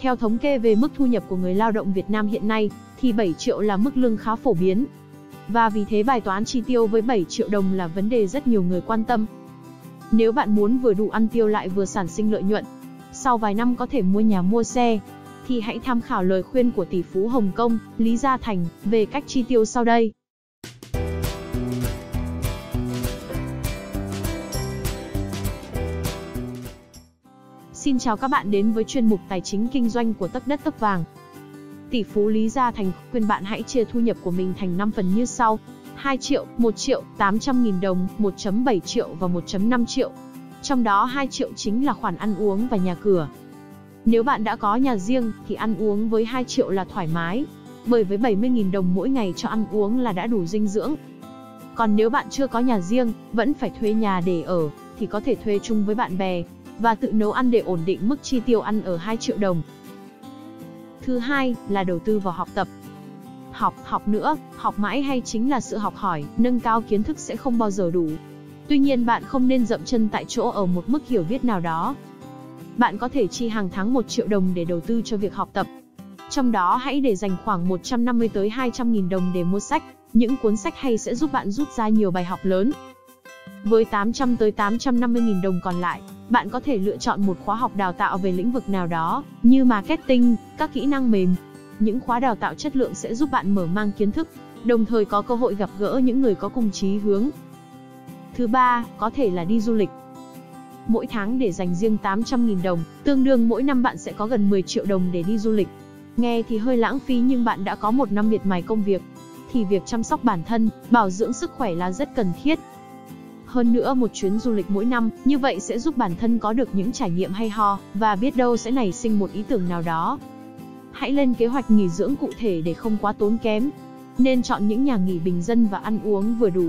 Theo thống kê về mức thu nhập của người lao động Việt Nam hiện nay, thì 7 triệu là mức lương khá phổ biến. Và vì thế bài toán chi tiêu với 7 triệu đồng là vấn đề rất nhiều người quan tâm. Nếu bạn muốn vừa đủ ăn tiêu lại vừa sản sinh lợi nhuận, sau vài năm có thể mua nhà mua xe, thì hãy tham khảo lời khuyên của tỷ phú Hồng Kông, Lý Gia Thành, về cách chi tiêu sau đây. Xin chào các bạn đến với chuyên mục Tài chính Kinh doanh của Tấc Đất Tấc Vàng. Tỷ phú Lý Gia Thành khuyên bạn hãy chia thu nhập của mình thành 5 phần như sau. 2 triệu, 1 triệu, 800 nghìn đồng, 1.7 triệu và 1.5 triệu. Trong đó 2 triệu chính là khoản ăn uống và nhà cửa. Nếu bạn đã có nhà riêng thì ăn uống với 2 triệu là thoải mái, bởi với 70.000 đồng mỗi ngày cho ăn uống là đã đủ dinh dưỡng. Còn nếu bạn chưa có nhà riêng, vẫn phải thuê nhà để ở, thì có thể thuê chung với bạn bè, và tự nấu ăn để ổn định mức chi tiêu ăn ở 2 triệu đồng. Thứ hai là đầu tư vào học tập. Học, học nữa, học mãi hay chính là sự học hỏi, nâng cao kiến thức sẽ không bao giờ đủ. Tuy nhiên bạn không nên dậm chân tại chỗ ở một mức hiểu biết nào đó. Bạn có thể chi hàng tháng 1 triệu đồng để đầu tư cho việc học tập. Trong đó hãy để dành khoảng 150 tới 200 nghìn đồng để mua sách. Những cuốn sách hay sẽ giúp bạn rút ra nhiều bài học lớn. Với 800 tới 850 nghìn đồng còn lại, bạn có thể lựa chọn một khóa học đào tạo về lĩnh vực nào đó, như marketing, các kỹ năng mềm. Những khóa đào tạo chất lượng sẽ giúp bạn mở mang kiến thức, đồng thời có cơ hội gặp gỡ những người có cùng chí hướng. Thứ ba, có thể là đi du lịch. Mỗi tháng để dành riêng 800.000 đồng, tương đương mỗi năm bạn sẽ có gần 10 triệu đồng để đi du lịch. Nghe thì hơi lãng phí nhưng bạn đã có một năm miệt mài công việc, thì việc chăm sóc bản thân, bảo dưỡng sức khỏe là rất cần thiết. Hơn nữa một chuyến du lịch mỗi năm, như vậy sẽ giúp bản thân có được những trải nghiệm hay ho, và biết đâu sẽ nảy sinh một ý tưởng nào đó. Hãy lên kế hoạch nghỉ dưỡng cụ thể để không quá tốn kém. Nên chọn những nhà nghỉ bình dân và ăn uống vừa đủ.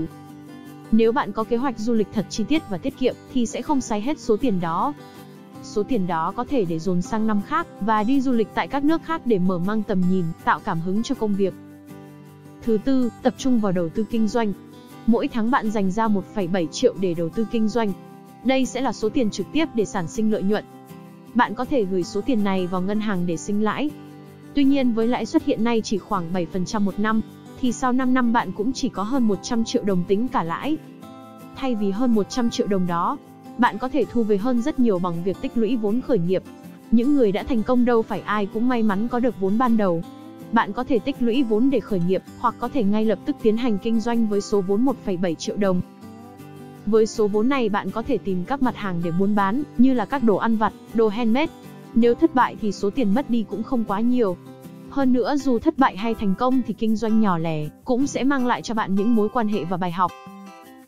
Nếu bạn có kế hoạch du lịch thật chi tiết và tiết kiệm, thì sẽ không xài hết số tiền đó. Số tiền đó có thể để dồn sang năm khác, và đi du lịch tại các nước khác để mở mang tầm nhìn, tạo cảm hứng cho công việc. Thứ tư, tập trung vào đầu tư kinh doanh. Mỗi tháng bạn dành ra 1,7 triệu để đầu tư kinh doanh. Đây sẽ là số tiền trực tiếp để sản sinh lợi nhuận. Bạn có thể gửi số tiền này vào ngân hàng để sinh lãi. Tuy nhiên với lãi suất hiện nay chỉ khoảng 7% một năm, thì sau 5 năm bạn cũng chỉ có hơn 100 triệu đồng tính cả lãi. Thay vì hơn 100 triệu đồng đó, bạn có thể thu về hơn rất nhiều bằng việc tích lũy vốn khởi nghiệp. Những người đã thành công đâu phải ai cũng may mắn có được vốn ban đầu. Bạn có thể tích lũy vốn để khởi nghiệp, hoặc có thể ngay lập tức tiến hành kinh doanh với số vốn 1,7 triệu đồng. Với số vốn này bạn có thể tìm các mặt hàng để buôn bán, như là các đồ ăn vặt, đồ handmade. Nếu thất bại thì số tiền mất đi cũng không quá nhiều. Hơn nữa dù thất bại hay thành công thì kinh doanh nhỏ lẻ cũng sẽ mang lại cho bạn những mối quan hệ và bài học.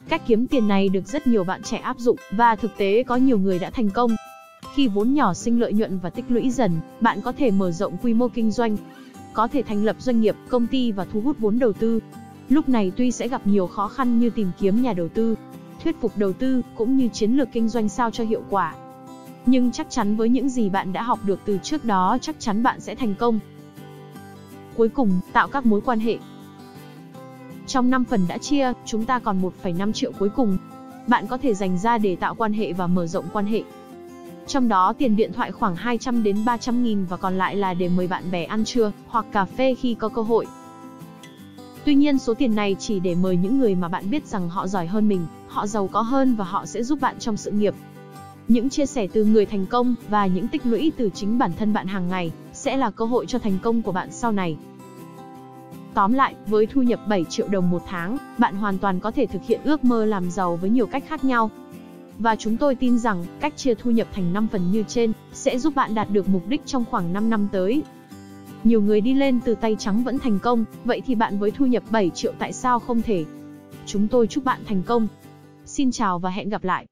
Cách kiếm tiền này được rất nhiều bạn trẻ áp dụng và thực tế có nhiều người đã thành công. Khi vốn nhỏ sinh lợi nhuận và tích lũy dần, bạn có thể mở rộng quy mô kinh doanh, có thể thành lập doanh nghiệp, công ty và thu hút vốn đầu tư. Lúc này tuy sẽ gặp nhiều khó khăn như tìm kiếm nhà đầu tư, thuyết phục đầu tư, cũng như chiến lược kinh doanh sao cho hiệu quả. Nhưng chắc chắn với những gì bạn đã học được từ trước đó chắc chắn bạn sẽ thành công. Cuối cùng, tạo các mối quan hệ. Trong 5 phần đã chia, chúng ta còn 1,5 triệu cuối cùng. Bạn có thể dành ra để tạo quan hệ và mở rộng quan hệ. Trong đó tiền điện thoại khoảng 200 đến 300 nghìn và còn lại là để mời bạn bè ăn trưa, hoặc cà phê khi có cơ hội. Tuy nhiên số tiền này chỉ để mời những người mà bạn biết rằng họ giỏi hơn mình, họ giàu có hơn và họ sẽ giúp bạn trong sự nghiệp. Những chia sẻ từ người thành công và những tích lũy từ chính bản thân bạn hàng ngày sẽ là cơ hội cho thành công của bạn sau này. Tóm lại, với thu nhập 7 triệu đồng một tháng, bạn hoàn toàn có thể thực hiện ước mơ làm giàu với nhiều cách khác nhau. Và chúng tôi tin rằng, cách chia thu nhập thành 5 phần như trên, sẽ giúp bạn đạt được mục đích trong khoảng 5 năm tới. Nhiều người đi lên từ tay trắng vẫn thành công, vậy thì bạn với thu nhập 7 triệu tại sao không thể? Chúng tôi chúc bạn thành công. Xin chào và hẹn gặp lại.